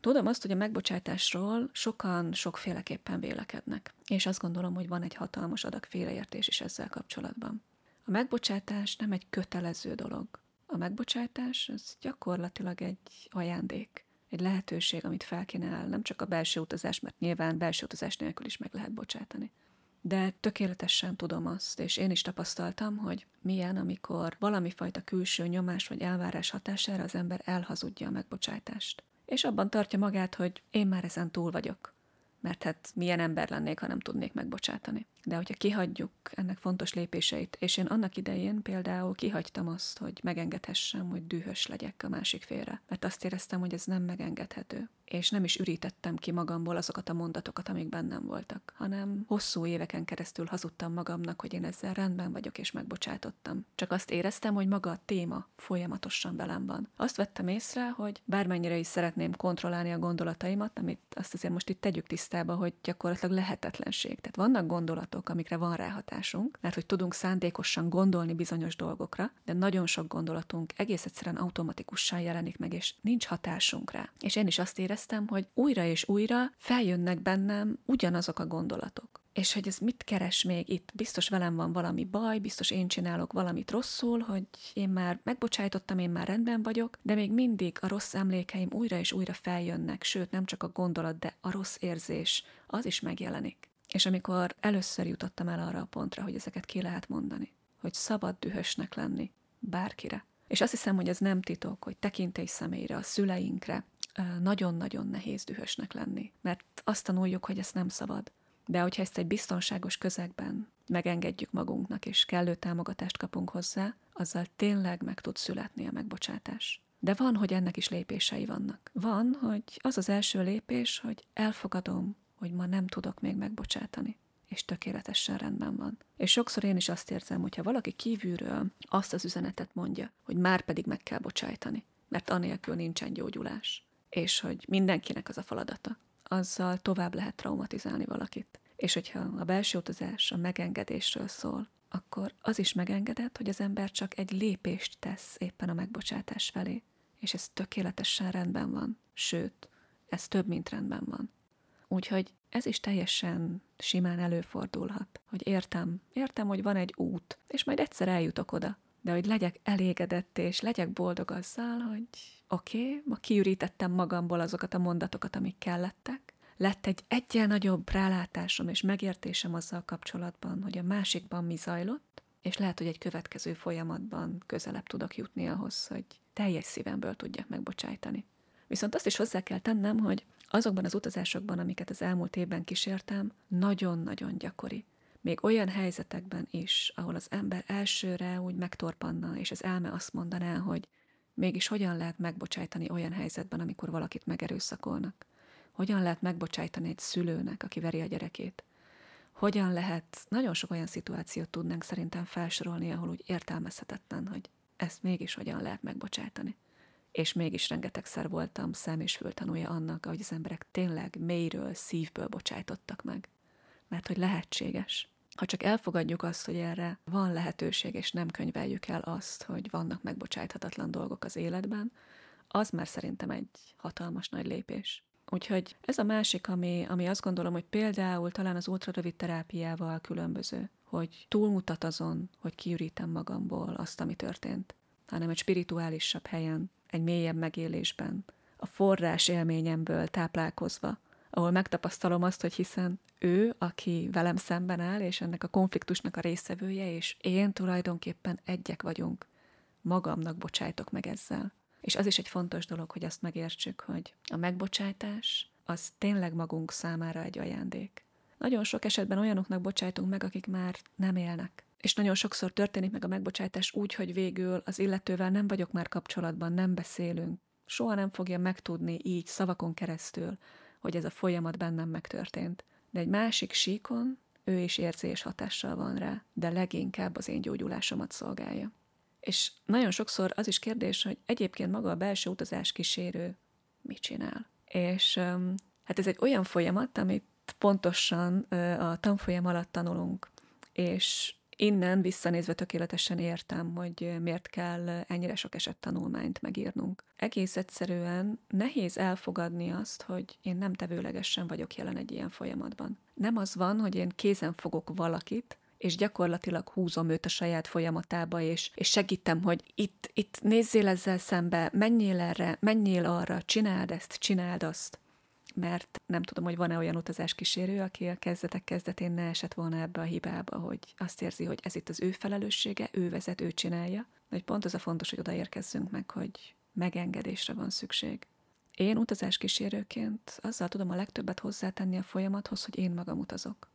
Tudom azt, hogy a megbocsátásról sokan sokféleképpen vélekednek, és azt gondolom, hogy van egy hatalmas adag félreértés is ezzel kapcsolatban. A megbocsátás nem egy kötelező dolog. A megbocsátás az gyakorlatilag egy ajándék, egy lehetőség, amit felkínál, nem csak a belső utazás, mert nyilván belső utazás nélkül is meg lehet bocsátani. De tökéletesen tudom azt, és én is tapasztaltam, hogy milyen, amikor valami fajta külső nyomás vagy elvárás hatására az ember elhazudja a megbocsátást. És abban tartja magát, hogy én már ezen túl vagyok mert hát milyen ember lennék, ha nem tudnék megbocsátani. De hogyha kihagyjuk ennek fontos lépéseit, és én annak idején például kihagytam azt, hogy megengedhessem, hogy dühös legyek a másik félre, mert azt éreztem, hogy ez nem megengedhető és nem is ürítettem ki magamból azokat a mondatokat, amik bennem voltak, hanem hosszú éveken keresztül hazudtam magamnak, hogy én ezzel rendben vagyok és megbocsátottam. Csak azt éreztem, hogy maga a téma folyamatosan velem van. Azt vettem észre, hogy bármennyire is szeretném kontrollálni a gondolataimat, amit azt azért most itt tegyük tisztába, hogy gyakorlatilag lehetetlenség. Tehát vannak gondolatok, amikre van ráhatásunk, mert hogy tudunk szándékosan gondolni bizonyos dolgokra, de nagyon sok gondolatunk egész egyszerűen automatikusan jelenik meg, és nincs hatásunk rá. És én is azt éreztem, hogy újra és újra feljönnek bennem ugyanazok a gondolatok. és hogy ez mit keres még itt? Biztos velem van valami baj, biztos én csinálok valamit rosszul, hogy én már megbocsájtottam, én már rendben vagyok, de még mindig a rossz emlékeim újra és újra feljönnek, sőt nem csak a gondolat, de a rossz érzés, az is megjelenik. És amikor először jutottam el arra a pontra, hogy ezeket ki lehet mondani, hogy szabad dühösnek lenni bárkire. És azt hiszem, hogy ez nem titok, hogy tekintély személyre, a szüleinkre nagyon-nagyon nehéz dühösnek lenni, mert azt tanuljuk, hogy ezt nem szabad. De hogyha ezt egy biztonságos közegben megengedjük magunknak, és kellő támogatást kapunk hozzá, azzal tényleg meg tud születni a megbocsátás. De van, hogy ennek is lépései vannak. Van, hogy az az első lépés, hogy elfogadom, hogy ma nem tudok még megbocsátani és tökéletesen rendben van. És sokszor én is azt érzem, hogyha valaki kívülről azt az üzenetet mondja, hogy már pedig meg kell bocsájtani, mert anélkül nincsen gyógyulás, és hogy mindenkinek az a feladata, azzal tovább lehet traumatizálni valakit. És hogyha a belső utazás a megengedésről szól, akkor az is megengedett, hogy az ember csak egy lépést tesz éppen a megbocsátás felé. És ez tökéletesen rendben van. Sőt, ez több, mint rendben van. Úgyhogy ez is teljesen simán előfordulhat, hogy értem, értem, hogy van egy út, és majd egyszer eljutok oda, de hogy legyek elégedett, és legyek boldog azzal, hogy oké, okay, ma kiürítettem magamból azokat a mondatokat, amik kellettek, lett egy egyen nagyobb rálátásom és megértésem azzal kapcsolatban, hogy a másikban mi zajlott, és lehet, hogy egy következő folyamatban közelebb tudok jutni ahhoz, hogy teljes szívemből tudjak megbocsájtani. Viszont azt is hozzá kell tennem, hogy azokban az utazásokban, amiket az elmúlt évben kísértem, nagyon-nagyon gyakori. Még olyan helyzetekben is, ahol az ember elsőre úgy megtorpanna, és az elme azt mondaná, hogy mégis hogyan lehet megbocsájtani olyan helyzetben, amikor valakit megerőszakolnak. Hogyan lehet megbocsájtani egy szülőnek, aki veri a gyerekét. Hogyan lehet, nagyon sok olyan szituációt tudnánk szerintem felsorolni, ahol úgy értelmezhetetlen, hogy ezt mégis hogyan lehet megbocsájtani és mégis rengetegszer voltam szem és fültanúja annak, ahogy az emberek tényleg mélyről, szívből bocsájtottak meg. Mert hogy lehetséges. Ha csak elfogadjuk azt, hogy erre van lehetőség, és nem könyveljük el azt, hogy vannak megbocsájthatatlan dolgok az életben, az már szerintem egy hatalmas nagy lépés. Úgyhogy ez a másik, ami, ami azt gondolom, hogy például talán az ultrarövid terápiával különböző, hogy túlmutat azon, hogy kiürítem magamból azt, ami történt, hanem egy spirituálisabb helyen egy mélyebb megélésben, a forrás élményemből táplálkozva, ahol megtapasztalom azt, hogy hiszen ő, aki velem szemben áll, és ennek a konfliktusnak a részevője, és én tulajdonképpen egyek vagyunk. Magamnak bocsájtok meg ezzel. És az is egy fontos dolog, hogy azt megértsük, hogy a megbocsájtás az tényleg magunk számára egy ajándék. Nagyon sok esetben olyanoknak bocsájtunk meg, akik már nem élnek. És nagyon sokszor történik meg a megbocsátás úgy, hogy végül az illetővel nem vagyok már kapcsolatban, nem beszélünk. Soha nem fogja megtudni így szavakon keresztül, hogy ez a folyamat bennem megtörtént. De egy másik síkon ő is érzés hatással van rá, de leginkább az én gyógyulásomat szolgálja. És nagyon sokszor az is kérdés, hogy egyébként maga a belső utazás kísérő mit csinál. És hát ez egy olyan folyamat, amit pontosan a tanfolyam alatt tanulunk, és Innen visszanézve tökéletesen értem, hogy miért kell ennyire sok eset tanulmányt megírnunk. Egész egyszerűen nehéz elfogadni azt, hogy én nem tevőlegesen vagyok jelen egy ilyen folyamatban. Nem az van, hogy én kézen fogok valakit, és gyakorlatilag húzom őt a saját folyamatába, és, és segítem, hogy itt, itt nézzél ezzel szembe, menjél erre, menjél arra, csináld ezt, csináld azt mert nem tudom, hogy van-e olyan utazás kísérő, aki a kezdetek kezdetén ne esett volna ebbe a hibába, hogy azt érzi, hogy ez itt az ő felelőssége, ő vezet, ő csinálja. De hogy pont az a fontos, hogy odaérkezzünk meg, hogy megengedésre van szükség. Én utazás kísérőként azzal tudom a legtöbbet hozzátenni a folyamathoz, hogy én magam utazok.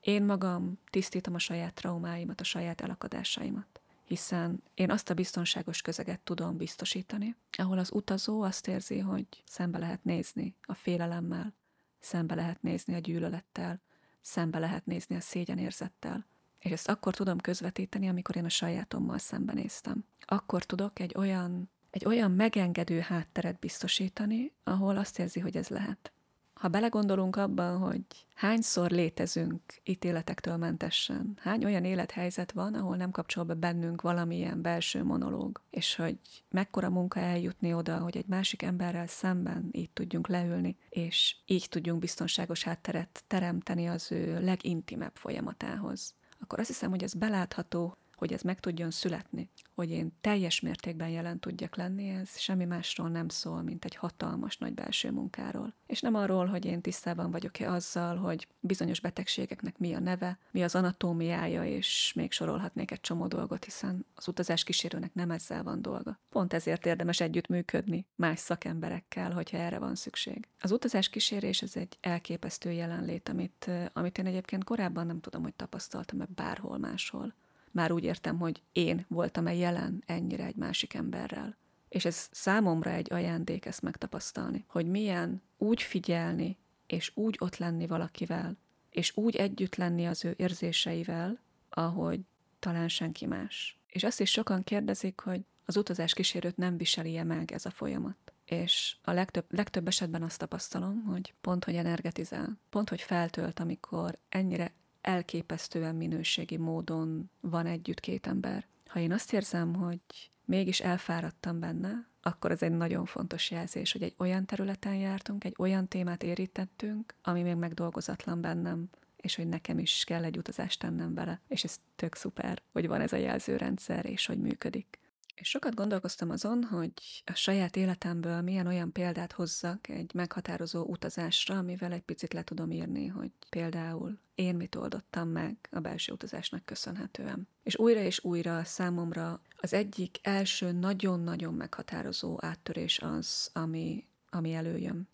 Én magam tisztítom a saját traumáimat, a saját elakadásaimat hiszen én azt a biztonságos közeget tudom biztosítani, ahol az utazó azt érzi, hogy szembe lehet nézni a félelemmel, szembe lehet nézni a gyűlölettel, szembe lehet nézni a szégyenérzettel. És ezt akkor tudom közvetíteni, amikor én a sajátommal szembenéztem. Akkor tudok egy olyan, egy olyan megengedő hátteret biztosítani, ahol azt érzi, hogy ez lehet. Ha belegondolunk abban, hogy hányszor létezünk ítéletektől mentesen, hány olyan élethelyzet van, ahol nem kapcsol be bennünk valamilyen belső monológ, és hogy mekkora munka eljutni oda, hogy egy másik emberrel szemben így tudjunk leülni, és így tudjunk biztonságos hátteret teremteni az ő legintimebb folyamatához, akkor azt hiszem, hogy ez belátható, hogy ez meg tudjon születni, hogy én teljes mértékben jelen tudjak lenni, ez semmi másról nem szól, mint egy hatalmas nagy belső munkáról. És nem arról, hogy én tisztában vagyok-e azzal, hogy bizonyos betegségeknek mi a neve, mi az anatómiája, és még sorolhatnék egy csomó dolgot, hiszen az utazás kísérőnek nem ezzel van dolga. Pont ezért érdemes együttműködni más szakemberekkel, hogyha erre van szükség. Az utazás kísérés ez egy elképesztő jelenlét, amit, amit én egyébként korábban nem tudom, hogy tapasztaltam-e bárhol máshol már úgy értem, hogy én voltam-e jelen ennyire egy másik emberrel. És ez számomra egy ajándék ezt megtapasztalni, hogy milyen úgy figyelni, és úgy ott lenni valakivel, és úgy együtt lenni az ő érzéseivel, ahogy talán senki más. És azt is sokan kérdezik, hogy az utazás kísérőt nem viseli -e meg ez a folyamat. És a legtöbb, legtöbb esetben azt tapasztalom, hogy pont, hogy energetizál, pont, hogy feltölt, amikor ennyire elképesztően minőségi módon van együtt két ember. Ha én azt érzem, hogy mégis elfáradtam benne, akkor ez egy nagyon fontos jelzés, hogy egy olyan területen jártunk, egy olyan témát érítettünk, ami még megdolgozatlan bennem, és hogy nekem is kell egy utazást tennem vele. És ez tök szuper, hogy van ez a jelzőrendszer, és hogy működik. És sokat gondolkoztam azon, hogy a saját életemből milyen olyan példát hozzak egy meghatározó utazásra, amivel egy picit le tudom írni, hogy például én mit oldottam meg a belső utazásnak köszönhetően. És újra és újra számomra az egyik első nagyon-nagyon meghatározó áttörés az, ami ami előjön.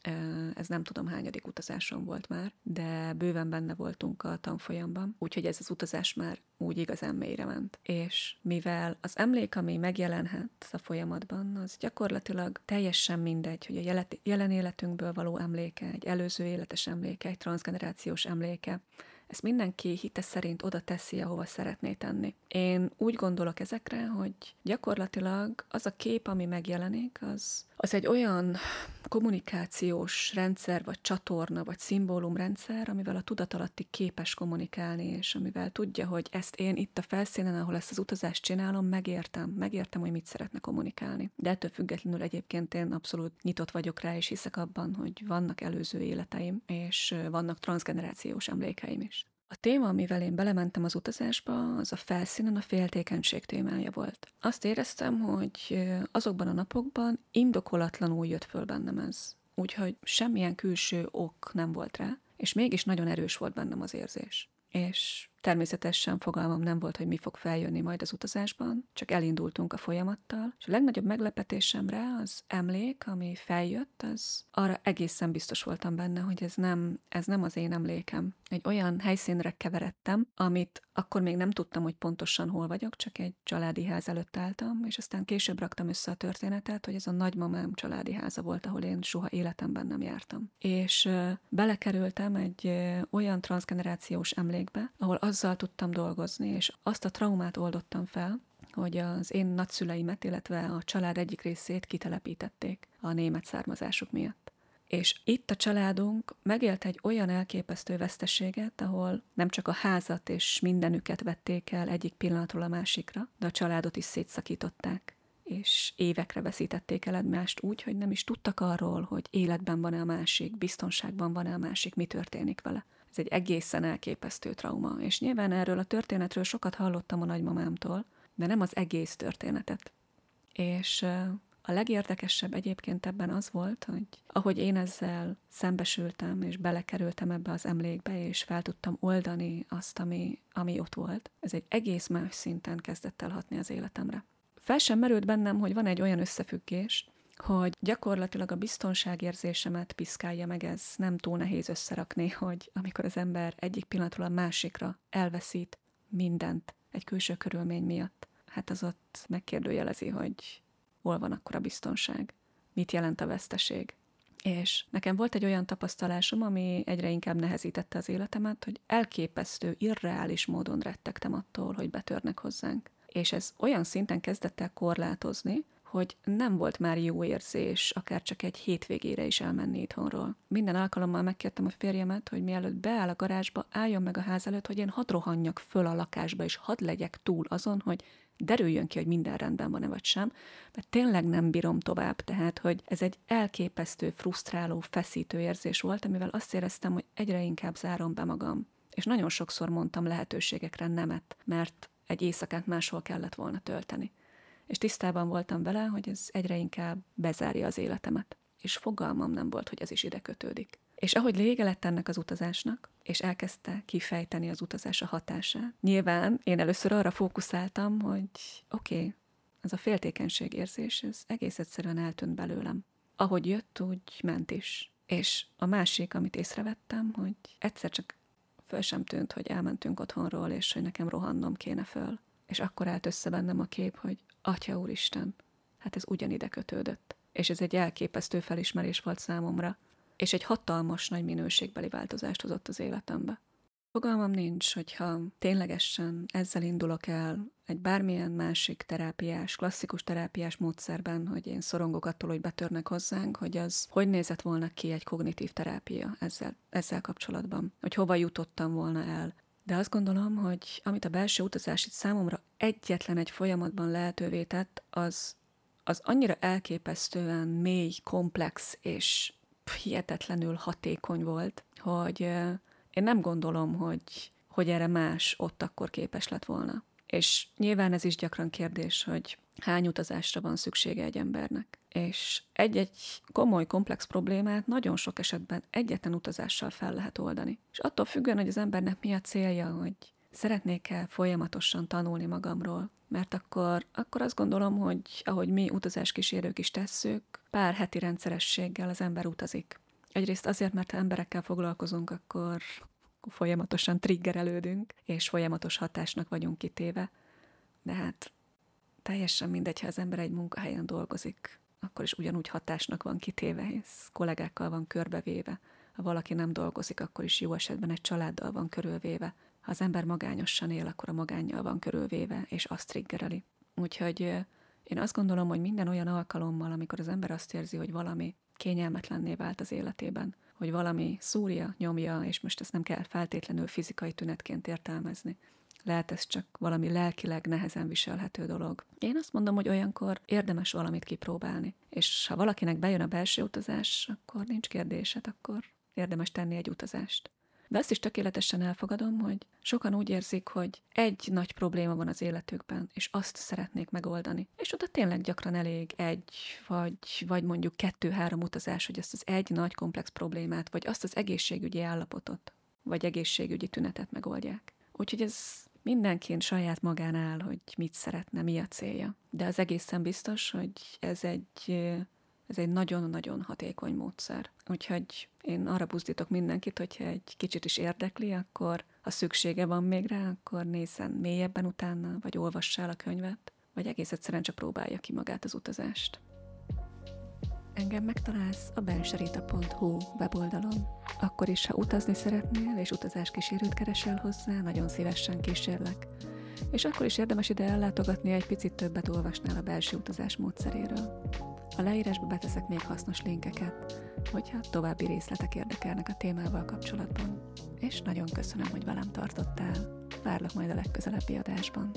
Ez nem tudom hányadik utazáson volt már, de bőven benne voltunk a tanfolyamban, úgyhogy ez az utazás már úgy igazán mélyre ment. És mivel az emlék, ami megjelenhet a folyamatban, az gyakorlatilag teljesen mindegy, hogy a jelen életünkből való emléke, egy előző életes emléke, egy transgenerációs emléke, ezt mindenki hite szerint oda teszi, ahova szeretné tenni. Én úgy gondolok ezekre, hogy gyakorlatilag az a kép, ami megjelenik, az, az egy olyan kommunikációs rendszer, vagy csatorna, vagy szimbólumrendszer, amivel a tudatalatti képes kommunikálni, és amivel tudja, hogy ezt én itt a felszínen, ahol ezt az utazást csinálom, megértem, megértem, hogy mit szeretne kommunikálni. De ettől függetlenül egyébként én abszolút nyitott vagyok rá, és hiszek abban, hogy vannak előző életeim, és vannak transgenerációs emlékeim is. A téma, amivel én belementem az utazásba, az a felszínen a féltékenység témája volt. Azt éreztem, hogy azokban a napokban indokolatlanul jött föl bennem ez. Úgyhogy semmilyen külső ok nem volt rá, és mégis nagyon erős volt bennem az érzés. És Természetesen fogalmam nem volt, hogy mi fog feljönni majd az utazásban, csak elindultunk a folyamattal, és a legnagyobb meglepetésemre az emlék, ami feljött, az arra egészen biztos voltam benne, hogy ez nem, ez nem az én emlékem. Egy olyan helyszínre keveredtem, amit akkor még nem tudtam, hogy pontosan hol vagyok, csak egy családi ház előtt álltam, és aztán később raktam össze a történetet, hogy ez a nagymamám családi háza volt, ahol én soha életemben nem jártam. És belekerültem egy olyan transgenerációs emlékbe, ahol azzal tudtam dolgozni, és azt a traumát oldottam fel, hogy az én nagyszüleimet, illetve a család egyik részét kitelepítették a német származásuk miatt. És itt a családunk megélt egy olyan elképesztő veszteséget, ahol nem csak a házat és mindenüket vették el egyik pillanatról a másikra, de a családot is szétszakították és évekre veszítették el egymást úgy, hogy nem is tudtak arról, hogy életben van-e a másik, biztonságban van-e a másik, mi történik vele. Ez egy egészen elképesztő trauma, és nyilván erről a történetről sokat hallottam a nagymamámtól, de nem az egész történetet. És a legérdekesebb egyébként ebben az volt, hogy ahogy én ezzel szembesültem, és belekerültem ebbe az emlékbe, és fel tudtam oldani azt, ami, ami ott volt, ez egy egész más szinten kezdett el hatni az életemre. Fel sem merült bennem, hogy van egy olyan összefüggés, hogy gyakorlatilag a biztonságérzésemet piszkálja meg, ez nem túl nehéz összerakni, hogy amikor az ember egyik pillanatról a másikra elveszít mindent egy külső körülmény miatt, hát az ott megkérdőjelezi, hogy hol van akkor a biztonság, mit jelent a veszteség. És nekem volt egy olyan tapasztalásom, ami egyre inkább nehezítette az életemet, hogy elképesztő, irreális módon rettegtem attól, hogy betörnek hozzánk. És ez olyan szinten kezdett el korlátozni, hogy nem volt már jó érzés, akár csak egy hétvégére is elmenni itthonról. Minden alkalommal megkértem a férjemet, hogy mielőtt beáll a garázsba, álljon meg a ház előtt, hogy én hadd rohanjak föl a lakásba, és hadd legyek túl azon, hogy derüljön ki, hogy minden rendben van-e vagy sem, mert tényleg nem bírom tovább, tehát, hogy ez egy elképesztő, frusztráló, feszítő érzés volt, amivel azt éreztem, hogy egyre inkább zárom be magam. És nagyon sokszor mondtam lehetőségekre nemet, mert egy éjszakát máshol kellett volna tölteni. És tisztában voltam vele, hogy ez egyre inkább bezárja az életemet. És fogalmam nem volt, hogy ez is ide kötődik. És ahogy lége lett ennek az utazásnak, és elkezdte kifejteni az utazás a hatását, nyilván én először arra fókuszáltam, hogy oké, okay, ez a féltékenység érzés, ez egész egyszerűen eltűnt belőlem. Ahogy jött, úgy ment is. És a másik, amit észrevettem, hogy egyszer csak föl sem tűnt, hogy elmentünk otthonról, és hogy nekem rohannom kéne föl. És akkor állt össze bennem a kép, hogy Atya Úristen, hát ez ugyanide kötődött. És ez egy elképesztő felismerés volt számomra, és egy hatalmas nagy minőségbeli változást hozott az életembe. Fogalmam nincs, hogyha ténylegesen ezzel indulok el egy bármilyen másik terápiás, klasszikus terápiás módszerben, hogy én szorongok attól, hogy betörnek hozzánk, hogy az hogy nézett volna ki egy kognitív terápia ezzel, ezzel kapcsolatban, hogy hova jutottam volna el. De azt gondolom, hogy amit a belső utazás itt számomra egyetlen egy folyamatban lehetővé tett, az, az annyira elképesztően mély, komplex és hihetetlenül hatékony volt, hogy én nem gondolom, hogy, hogy erre más ott akkor képes lett volna. És nyilván ez is gyakran kérdés, hogy hány utazásra van szüksége egy embernek. És egy-egy komoly, komplex problémát nagyon sok esetben egyetlen utazással fel lehet oldani. És attól függően, hogy az embernek mi a célja, hogy szeretnék-e folyamatosan tanulni magamról, mert akkor, akkor azt gondolom, hogy ahogy mi utazáskísérők is tesszük, pár heti rendszerességgel az ember utazik. Egyrészt azért, mert ha emberekkel foglalkozunk, akkor folyamatosan triggerelődünk, és folyamatos hatásnak vagyunk kitéve. De hát teljesen mindegy, ha az ember egy munkahelyen dolgozik, akkor is ugyanúgy hatásnak van kitéve, hisz kollégákkal van körbevéve. Ha valaki nem dolgozik, akkor is jó esetben egy családdal van körülvéve. Ha az ember magányosan él, akkor a magánnyal van körülvéve, és azt triggereli. Úgyhogy én azt gondolom, hogy minden olyan alkalommal, amikor az ember azt érzi, hogy valami kényelmetlenné vált az életében, hogy valami szúrja, nyomja, és most ezt nem kell feltétlenül fizikai tünetként értelmezni. Lehet ez csak valami lelkileg nehezen viselhető dolog. Én azt mondom, hogy olyankor érdemes valamit kipróbálni. És ha valakinek bejön a belső utazás, akkor nincs kérdésed, akkor érdemes tenni egy utazást. De azt is tökéletesen elfogadom, hogy sokan úgy érzik, hogy egy nagy probléma van az életükben, és azt szeretnék megoldani. És oda tényleg gyakran elég egy, vagy, vagy mondjuk kettő-három utazás, hogy azt az egy nagy komplex problémát, vagy azt az egészségügyi állapotot, vagy egészségügyi tünetet megoldják. Úgyhogy ez mindenként saját magán áll, hogy mit szeretne, mi a célja. De az egészen biztos, hogy ez egy ez egy nagyon-nagyon hatékony módszer. Úgyhogy én arra buzdítok mindenkit, hogyha egy kicsit is érdekli, akkor ha szüksége van még rá, akkor nézzen mélyebben utána, vagy olvassa el a könyvet, vagy egész egyszerűen csak próbálja ki magát az utazást. Engem megtalálsz a benserita.hu weboldalon. Akkor is, ha utazni szeretnél, és utazáskísérőt keresel hozzá, nagyon szívesen kísérlek. És akkor is érdemes ide ellátogatni, egy picit többet olvasnál a belső utazás módszeréről. A leírásba beteszek még hasznos linkeket, hogyha további részletek érdekelnek a témával kapcsolatban. És nagyon köszönöm, hogy velem tartottál. Várlak majd a legközelebbi adásban.